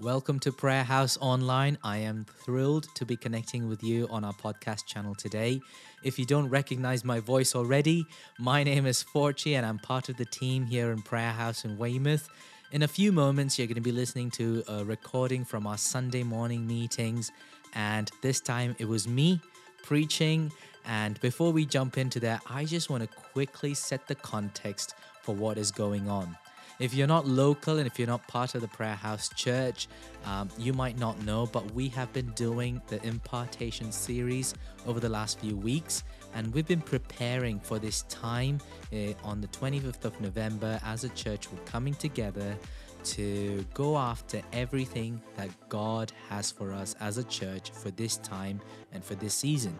Welcome to Prayer House Online. I am thrilled to be connecting with you on our podcast channel today. If you don't recognize my voice already, my name is Forchi and I'm part of the team here in Prayer House in Weymouth. In a few moments, you're going to be listening to a recording from our Sunday morning meetings, and this time it was me preaching. And before we jump into that, I just want to quickly set the context for what is going on. If you're not local and if you're not part of the Prayer House Church, um, you might not know, but we have been doing the impartation series over the last few weeks, and we've been preparing for this time uh, on the 25th of November as a church. We're coming together to go after everything that God has for us as a church for this time and for this season.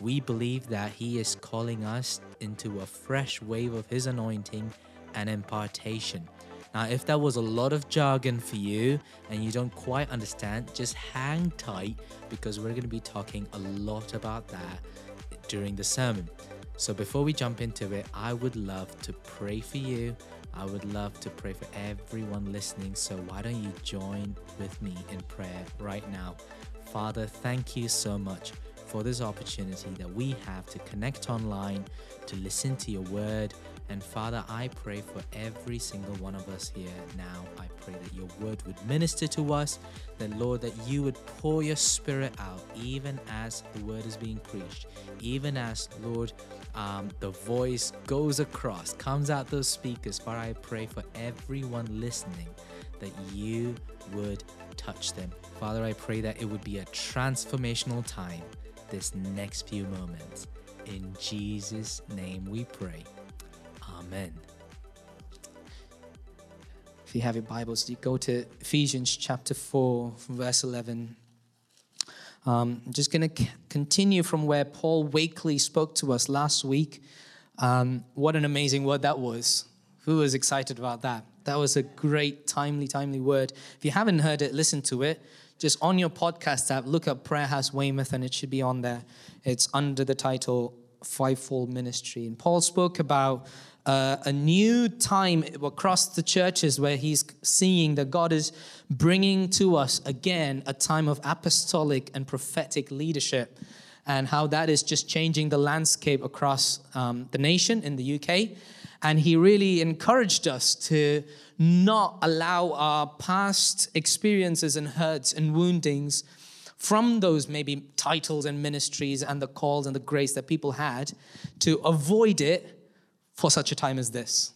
We believe that He is calling us into a fresh wave of His anointing and impartation. Now, if that was a lot of jargon for you and you don't quite understand, just hang tight because we're going to be talking a lot about that during the sermon. So, before we jump into it, I would love to pray for you. I would love to pray for everyone listening. So, why don't you join with me in prayer right now? Father, thank you so much for this opportunity that we have to connect online, to listen to your word, and Father, I pray for every single one of us here now. I pray that your word would minister to us, that Lord, that you would pour your spirit out, even as the word is being preached, even as, Lord, um, the voice goes across, comes out those speakers. Father, I pray for everyone listening that you would touch them. Father, I pray that it would be a transformational time this next few moments. In Jesus' name we pray. Amen. If you have your Bibles, you go to Ephesians chapter 4, verse 11. Um, I'm just going to c- continue from where Paul Wakely spoke to us last week. Um, what an amazing word that was. Who was excited about that? That was a great, timely, timely word. If you haven't heard it, listen to it. Just on your podcast app, look up Prayer House Weymouth, and it should be on there. It's under the title Fivefold Ministry. And Paul spoke about uh, a new time across the churches where he's seeing that God is bringing to us again a time of apostolic and prophetic leadership, and how that is just changing the landscape across um, the nation in the UK. And he really encouraged us to not allow our past experiences and hurts and woundings from those maybe titles and ministries and the calls and the grace that people had to avoid it for such a time as this.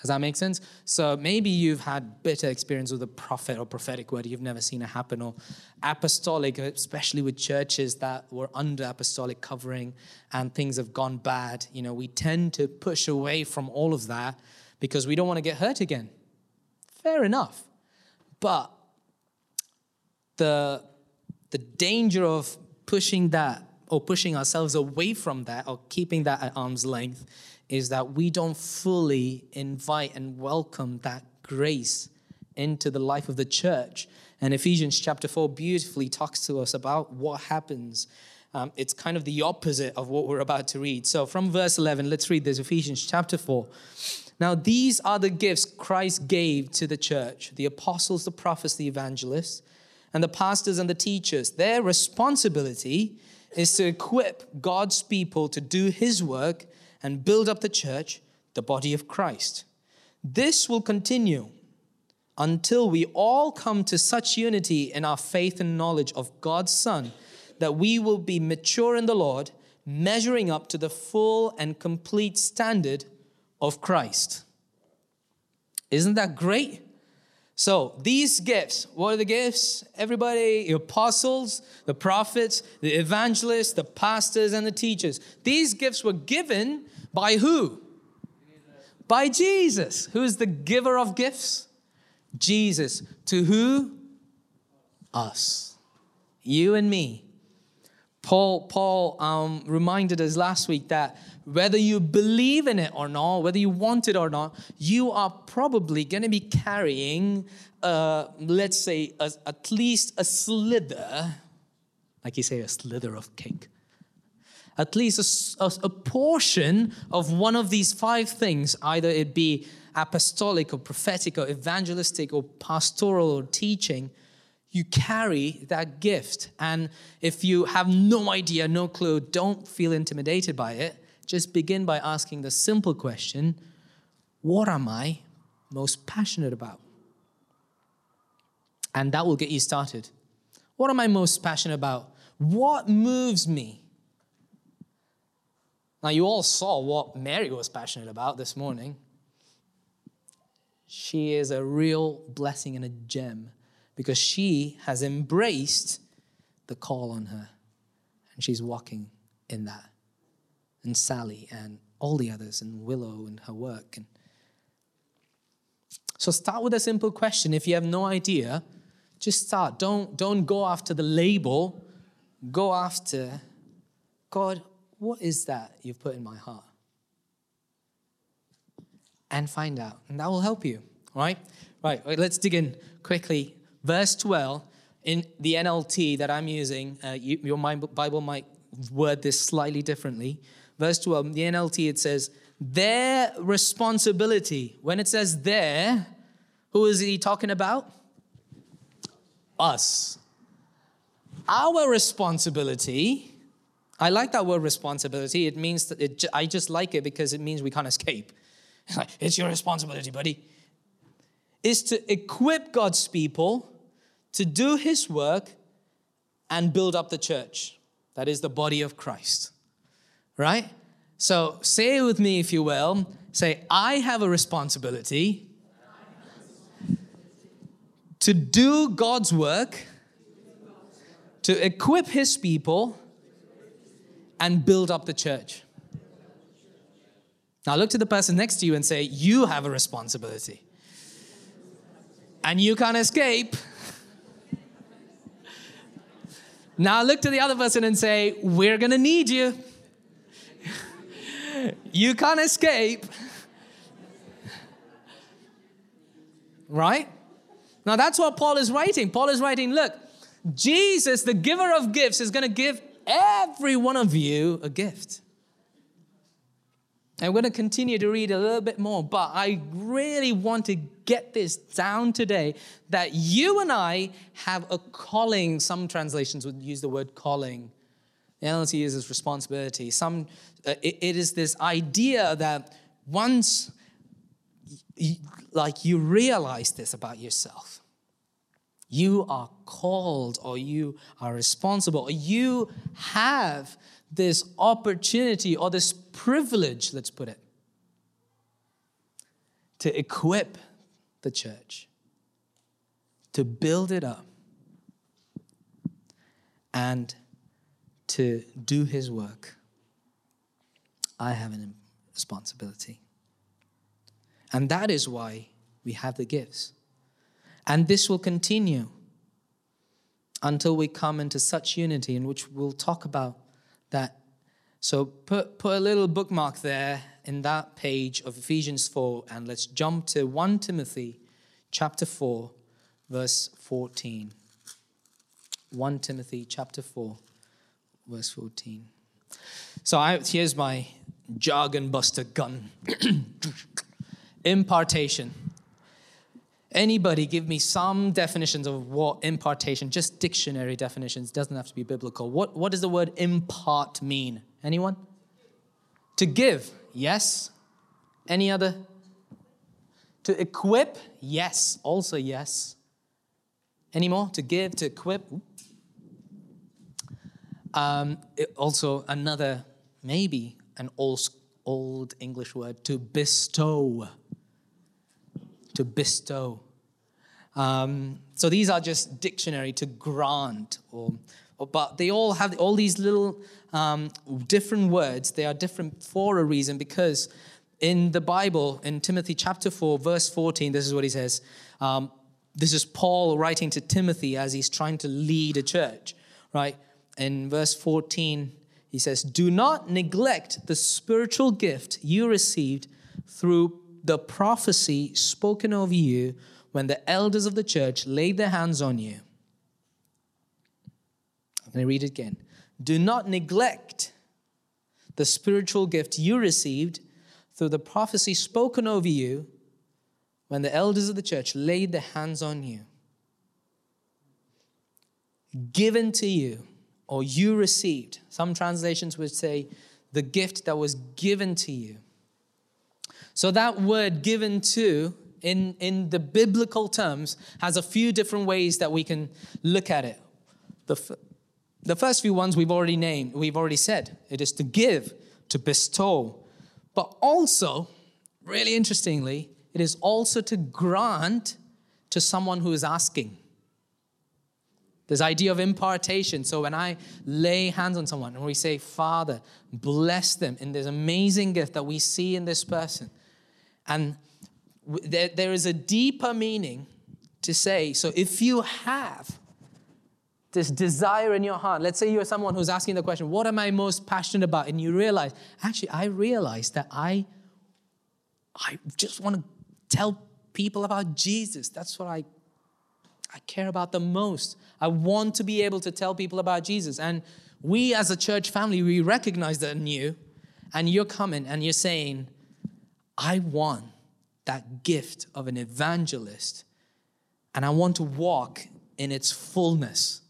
Does that make sense? So maybe you've had bitter experience with a prophet or prophetic word you've never seen it happen, or apostolic, especially with churches that were under apostolic covering and things have gone bad. You know, we tend to push away from all of that because we don't want to get hurt again. Fair enough. But the, the danger of pushing that or pushing ourselves away from that or keeping that at arm's length is that we don't fully invite and welcome that grace into the life of the church. And Ephesians chapter 4 beautifully talks to us about what happens. Um, it's kind of the opposite of what we're about to read. So, from verse 11, let's read this Ephesians chapter 4. Now, these are the gifts Christ gave to the church the apostles, the prophets, the evangelists, and the pastors and the teachers. Their responsibility is to equip God's people to do his work and build up the church, the body of Christ. This will continue until we all come to such unity in our faith and knowledge of God's Son that we will be mature in the Lord, measuring up to the full and complete standard of Christ. Isn't that great? So, these gifts, what are the gifts? Everybody, the apostles, the prophets, the evangelists, the pastors, and the teachers. These gifts were given by who? By Jesus. Who is the giver of gifts? Jesus. To who? Us. You and me. Paul, Paul um, reminded us last week that whether you believe in it or not, whether you want it or not, you are probably going to be carrying, uh, let's say, a, at least a slither, like you say, a slither of cake. At least a, a, a portion of one of these five things, either it be apostolic or prophetic or evangelistic or pastoral or teaching, you carry that gift. And if you have no idea, no clue, don't feel intimidated by it. Just begin by asking the simple question What am I most passionate about? And that will get you started. What am I most passionate about? What moves me? Now, you all saw what Mary was passionate about this morning. She is a real blessing and a gem because she has embraced the call on her and she's walking in that. And Sally and all the others, and Willow and her work. And so start with a simple question. If you have no idea, just start. Don't, don't go after the label. Go after God, what is that you've put in my heart? And find out. And that will help you. Right? Right. Let's dig in quickly. Verse 12 in the NLT that I'm using, uh, you, your Bible might word this slightly differently. Verse 12, the NLT, it says, their responsibility. When it says their, who is he talking about? Us. Our responsibility I like that word responsibility. It means that it, I just like it because it means we can't escape. It's your responsibility, buddy. Is to equip God's people to do his work and build up the church. That is the body of Christ. Right? So say it with me, if you will. Say, I have a responsibility to do God's work, to equip his people and build up the church. Now look to the person next to you and say, You have a responsibility. And you can't escape. Now look to the other person and say, We're gonna need you. you can't escape. Right? Now that's what Paul is writing. Paul is writing, Look, Jesus, the giver of gifts, is gonna give every one of you a gift. I'm going to continue to read a little bit more, but I really want to get this down today that you and I have a calling. Some translations would use the word calling. The NLT uses responsibility. Some, uh, it, it is this idea that once, like, you realize this about yourself, you are called or you are responsible or you have this opportunity or this privilege, let's put it, to equip the church, to build it up, and to do his work. I have a responsibility. And that is why we have the gifts. And this will continue until we come into such unity in which we'll talk about that. So put, put a little bookmark there in that page of Ephesians 4, and let's jump to 1 Timothy chapter 4, verse 14. 1 Timothy chapter 4, verse 14. So I, here's my jargon buster gun. Impartation. Anybody give me some definitions of what impartation, just dictionary definitions, doesn't have to be biblical. What, what does the word impart mean? Anyone? To give, yes. Any other? To equip, yes, also yes. Any more? To give, to equip. Um, also, another, maybe an old, old English word, to bestow to bestow. Um, so these are just dictionary to grant, or, or, but they all have all these little um, different words. They are different for a reason because in the Bible, in Timothy chapter 4, verse 14, this is what he says. Um, this is Paul writing to Timothy as he's trying to lead a church, right? In verse 14, he says, Do not neglect the spiritual gift you received through the prophecy spoken over you when the elders of the church laid their hands on you. Going to read it again. Do not neglect the spiritual gift you received through the prophecy spoken over you when the elders of the church laid their hands on you, given to you, or you received, some translations would say, the gift that was given to you. So that word given to, in, in the biblical terms, has a few different ways that we can look at it. The, the first few ones we've already named, we've already said. It is to give, to bestow. But also, really interestingly, it is also to grant to someone who is asking. This idea of impartation. So when I lay hands on someone and we say, Father, bless them in this amazing gift that we see in this person. And there, there is a deeper meaning to say, so if you have this desire in your heart, let's say you're someone who's asking the question, What am I most passionate about? And you realize, actually, I realize that I, I just want to tell people about Jesus. That's what I I care about the most. I want to be able to tell people about Jesus. And we as a church family, we recognize that in you. And you're coming and you're saying, I want that gift of an evangelist. And I want to walk in its fullness.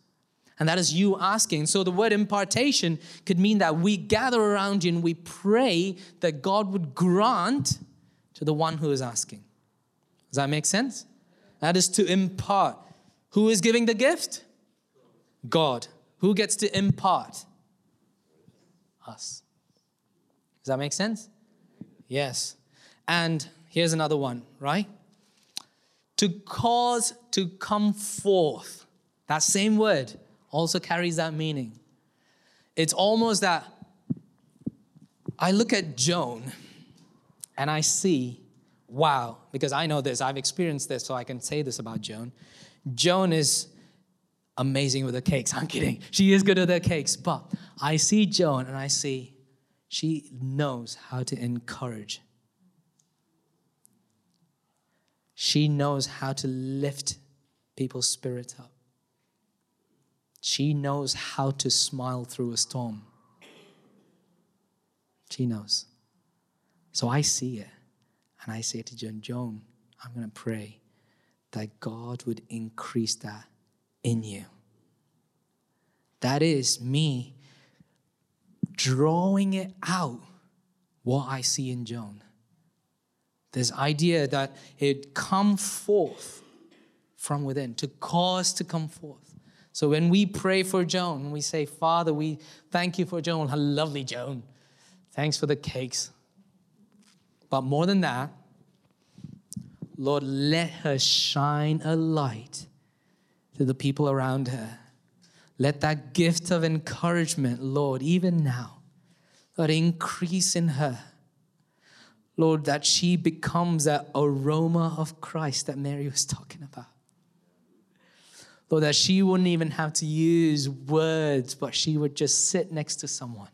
And that is you asking. So the word impartation could mean that we gather around you and we pray that God would grant to the one who is asking. Does that make sense? That is to impart. Who is giving the gift? God. Who gets to impart? Us. Does that make sense? Yes. And here's another one, right? To cause to come forth. That same word also carries that meaning. It's almost that I look at Joan and I see, wow, because I know this, I've experienced this, so I can say this about Joan. Joan is amazing with her cakes. I'm kidding. She is good at her cakes. But I see Joan and I see she knows how to encourage. She knows how to lift people's spirits up. She knows how to smile through a storm. She knows. So I see it and I say to Joan, Joan, I'm going to pray that God would increase that in you. That is me drawing it out what I see in Joan. This idea that it come forth from within, to cause to come forth. So when we pray for Joan, we say, Father, we thank you for Joan. How lovely Joan. Thanks for the cakes. But more than that, Lord, let her shine a light to the people around her. Let that gift of encouragement, Lord, even now, Lord, increase in her. Lord, that she becomes that aroma of Christ that Mary was talking about. Lord, that she wouldn't even have to use words, but she would just sit next to someone.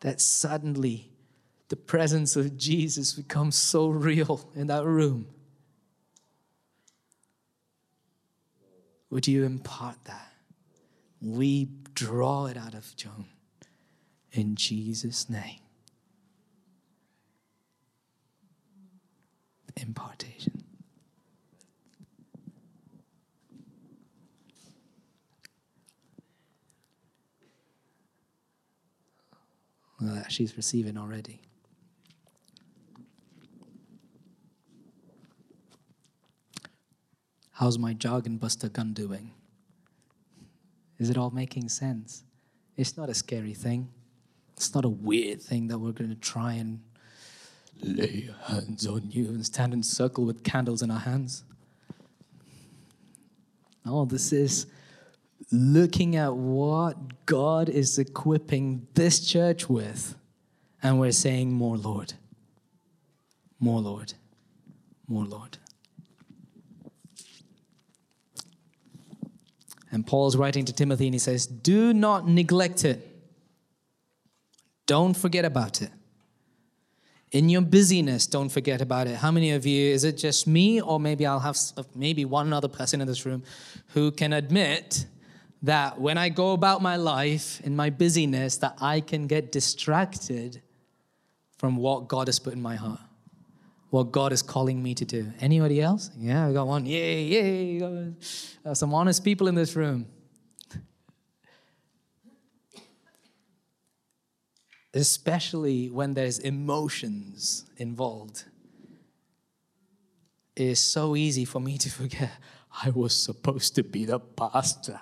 That suddenly the presence of Jesus becomes so real in that room. Would you impart that? We draw it out of Joan in Jesus' name. Impartation. Well, she's receiving already. How's my jargon buster gun doing? Is it all making sense? It's not a scary thing. It's not a weird thing that we're going to try and lay hands on you and stand in circle with candles in our hands. No, this is looking at what God is equipping this church with, and we're saying, More, Lord. More, Lord. More, Lord. And Paul's writing to Timothy and he says, Do not neglect it. Don't forget about it. In your busyness, don't forget about it. How many of you, is it just me, or maybe I'll have maybe one other person in this room who can admit that when I go about my life in my busyness, that I can get distracted from what God has put in my heart? what God is calling me to do. Anybody else? Yeah, we got one. Yay, yay. Uh, some honest people in this room. Especially when there's emotions involved. It is so easy for me to forget I was supposed to be the pastor.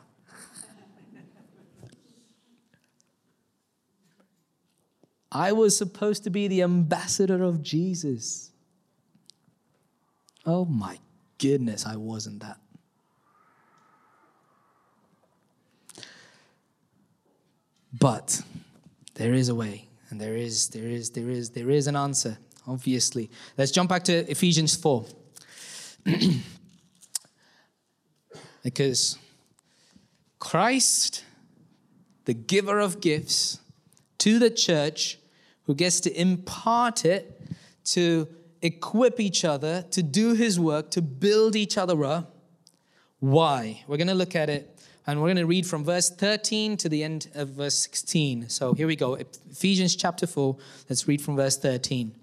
I was supposed to be the ambassador of Jesus. Oh my goodness, I wasn't that. But there is a way, and there is, there is, there is, there is an answer, obviously. Let's jump back to Ephesians 4. because Christ, the giver of gifts to the church, who gets to impart it to equip each other to do his work, to build each other up. Why? We're going to look at it and we're going to read from verse 13 to the end of verse 16. So here we go Ephesians chapter 4. Let's read from verse 13.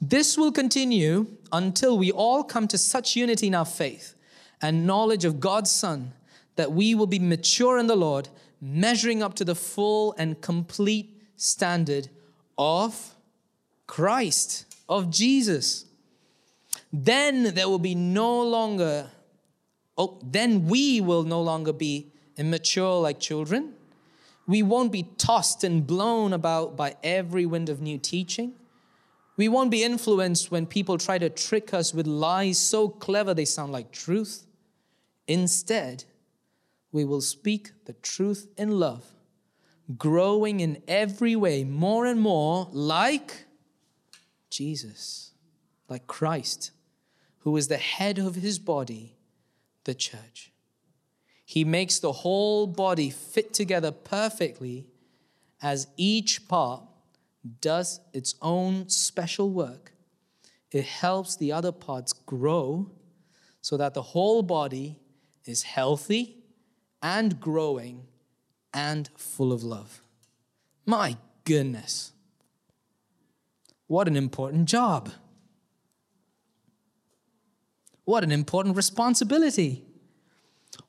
This will continue until we all come to such unity in our faith and knowledge of God's Son that we will be mature in the Lord, measuring up to the full and complete standard of Christ of Jesus. Then there will be no longer, oh, then we will no longer be immature like children. We won't be tossed and blown about by every wind of new teaching. We won't be influenced when people try to trick us with lies so clever they sound like truth. Instead, we will speak the truth in love, growing in every way more and more like Jesus, like Christ, who is the head of his body, the church. He makes the whole body fit together perfectly as each part does its own special work. It helps the other parts grow so that the whole body is healthy and growing and full of love. My goodness. What an important job. What an important responsibility.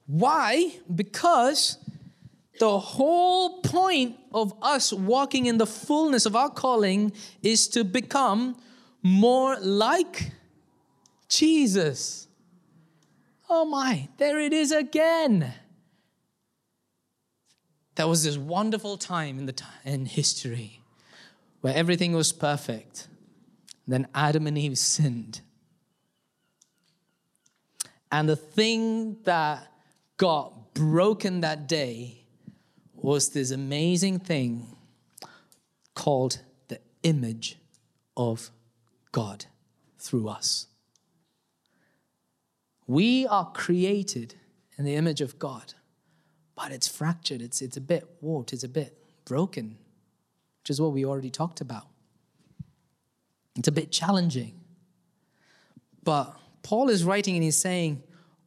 Why? Because the whole point of us walking in the fullness of our calling is to become more like Jesus. Oh my, there it is again. There was this wonderful time in the t- in history where everything was perfect. Then Adam and Eve sinned. And the thing that got broken that day was this amazing thing called the image of God through us. We are created in the image of God, but it's fractured, it's, it's a bit warped, it's a bit broken which is what we already talked about. It's a bit challenging. But Paul is writing and he's saying,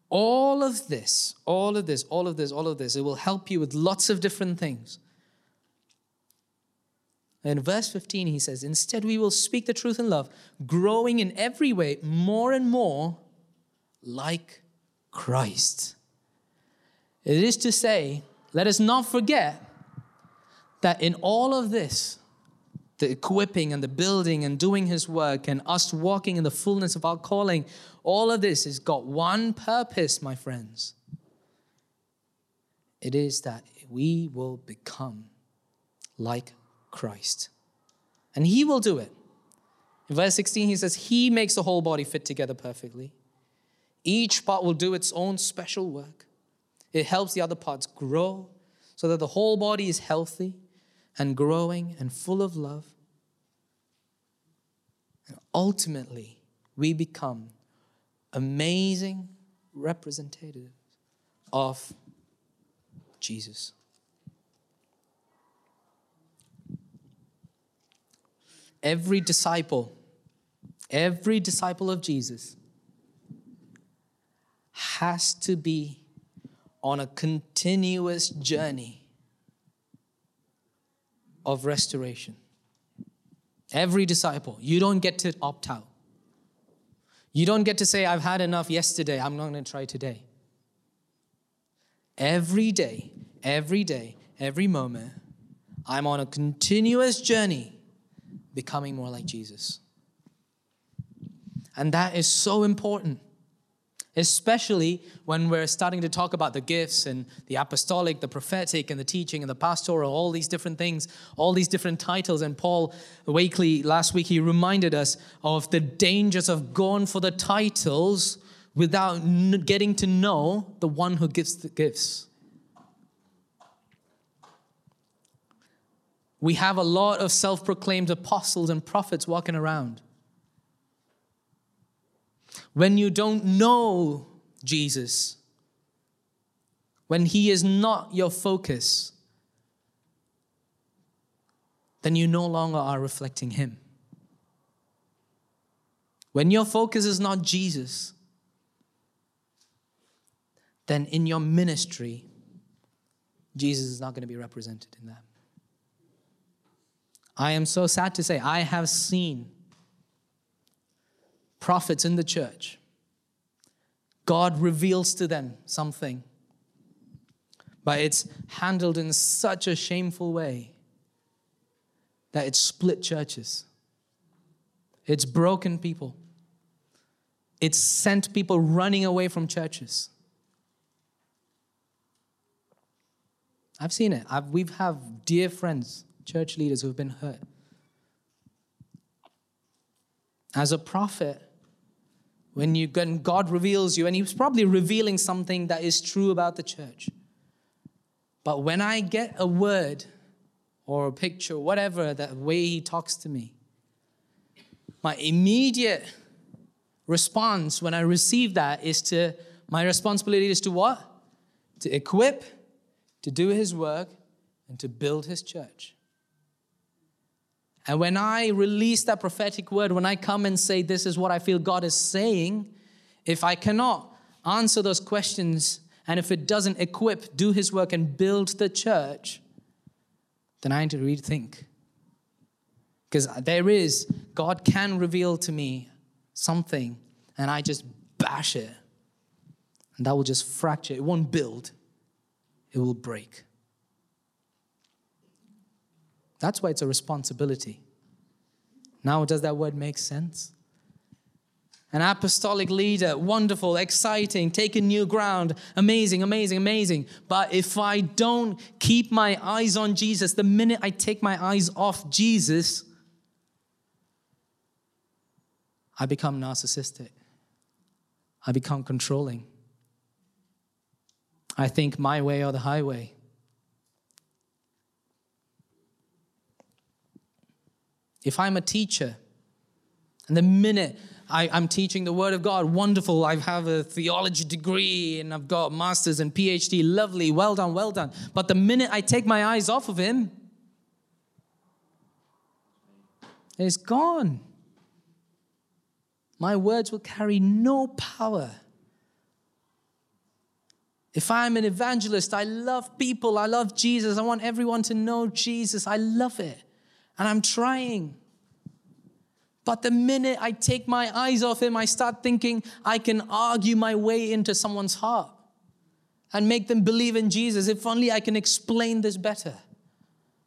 all of this, all of this, all of this, all of this, it will help you with lots of different things. In verse 15, he says, Instead, we will speak the truth in love, growing in every way more and more like Christ. It is to say, let us not forget that in all of this, the equipping and the building and doing his work and us walking in the fullness of our calling, all of this has got one purpose, my friends. It is that we will become like Christ. And he will do it. In verse 16, he says, He makes the whole body fit together perfectly. Each part will do its own special work. It helps the other parts grow so that the whole body is healthy and growing and full of love. And ultimately, we become amazing representatives of Jesus. Every disciple, every disciple of Jesus has to be on a continuous journey of restoration. Every disciple, you don't get to opt out. You don't get to say, I've had enough yesterday, I'm not going to try today. Every day, every day, every moment, I'm on a continuous journey becoming more like Jesus. And that is so important especially when we're starting to talk about the gifts and the apostolic, the prophetic, and the teaching and the pastoral, all these different things, all these different titles. And Paul Wakely, last week, he reminded us of the dangers of going for the titles without getting to know the one who gives the gifts. We have a lot of self proclaimed apostles and prophets walking around when you don't know Jesus, when He is not your focus, then you no longer are reflecting Him. When your focus is not Jesus, then in your ministry, Jesus is not going to be represented in that. I am so sad to say, I have seen prophets in the church, God reveals to them something, but it's handled in such a shameful way that it's split churches. It's broken people. It's sent people running away from churches. I've seen it. I've, we've have dear friends, church leaders who have been hurt. As a prophet, when you when God reveals you, and He's probably revealing something that is true about the church. But when I get a word or a picture, whatever, that way He talks to me, my immediate response when I receive that is to, my responsibility is to what? To equip, to do His work, and to build His church. And when I release that prophetic word, when I come and say, This is what I feel God is saying, if I cannot answer those questions and if it doesn't equip, do his work, and build the church, then I need to rethink. Because there is, God can reveal to me something, and I just bash it. And that will just fracture. It won't build, it will break. That's why it's a responsibility. Now, does that word make sense? An apostolic leader, wonderful, exciting, taking new ground, amazing, amazing, amazing. But if I don't keep my eyes on Jesus, the minute I take my eyes off Jesus, I become narcissistic. I become controlling. I think my way or the highway. If I'm a teacher, and the minute I, am teaching the Word of God, wonderful, I have a theology degree and I've got masters and PhD, lovely, well done, well done. But the minute I take my eyes off of Him, it's gone. My words will carry no power. If I'm an evangelist, I love people, I love Jesus, I want everyone to know Jesus, I love it. And I'm trying. But the minute I take my eyes off him, I start thinking I can argue my way into someone's heart and make them believe in Jesus. If only I can explain this better,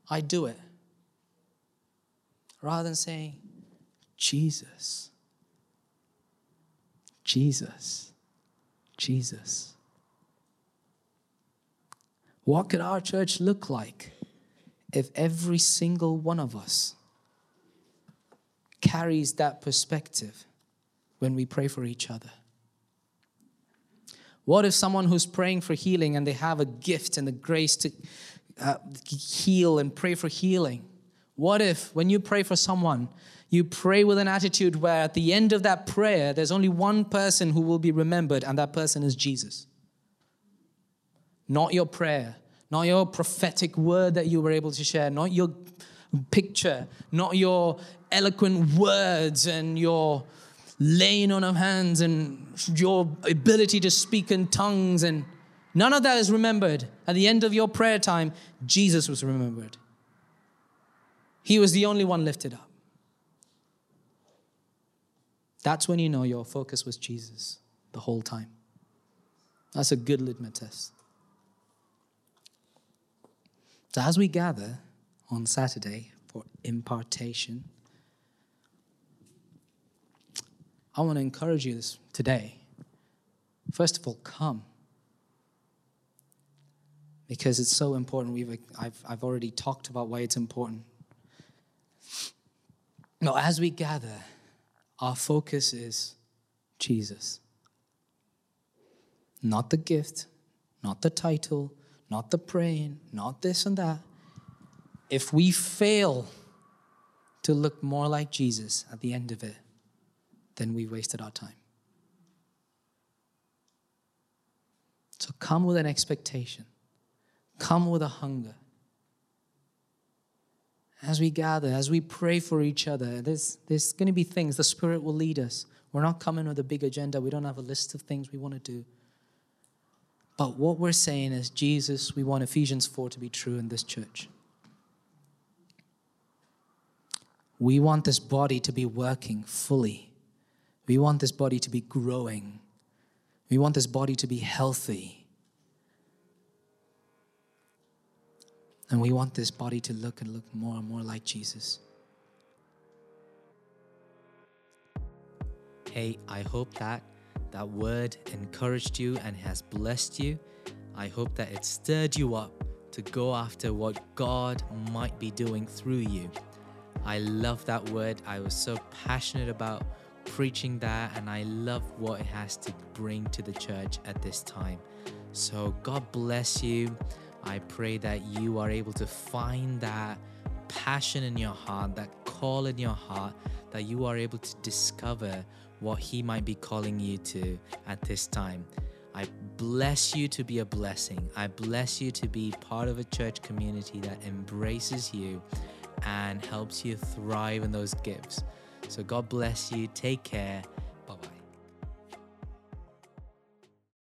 I do it. Rather than saying, Jesus, Jesus, Jesus. What could our church look like? If every single one of us carries that perspective when we pray for each other? What if someone who's praying for healing and they have a gift and the grace to uh, heal and pray for healing? What if when you pray for someone, you pray with an attitude where at the end of that prayer, there's only one person who will be remembered, and that person is Jesus? Not your prayer, not your prophetic word that you were able to share, not your picture, not your eloquent words and your laying on of hands and your ability to speak in tongues and none of that is remembered. At the end of your prayer time, Jesus was remembered. He was the only one lifted up. That's when you know your focus was Jesus the whole time. That's a good litmus test. So, as we gather on Saturday for impartation, I want to encourage you this today. First of all, come. Because it's so important. We've, I've, I've already talked about why it's important. Now, as we gather, our focus is Jesus. Not the gift, not the title, not the praying, not this and that. If we fail to look more like Jesus at the end of it, then we wasted our time. So come with an expectation, come with a hunger. As we gather, as we pray for each other, there's, there's going to be things the Spirit will lead us. We're not coming with a big agenda, we don't have a list of things we want to do. But what we're saying is, Jesus, we want Ephesians 4 to be true in this church. We want this body to be working fully we want this body to be growing. We want this body to be healthy. And we want this body to look and look more and more like Jesus. Hey, I hope that that word encouraged you and has blessed you. I hope that it stirred you up to go after what God might be doing through you. I love that word. I was so passionate about preaching that, and I love what it has to bring to the church at this time. So, God bless you. I pray that you are able to find that passion in your heart, that call in your heart, that you are able to discover what He might be calling you to at this time. I bless you to be a blessing. I bless you to be part of a church community that embraces you and helps you thrive in those gifts. So God bless you. Take care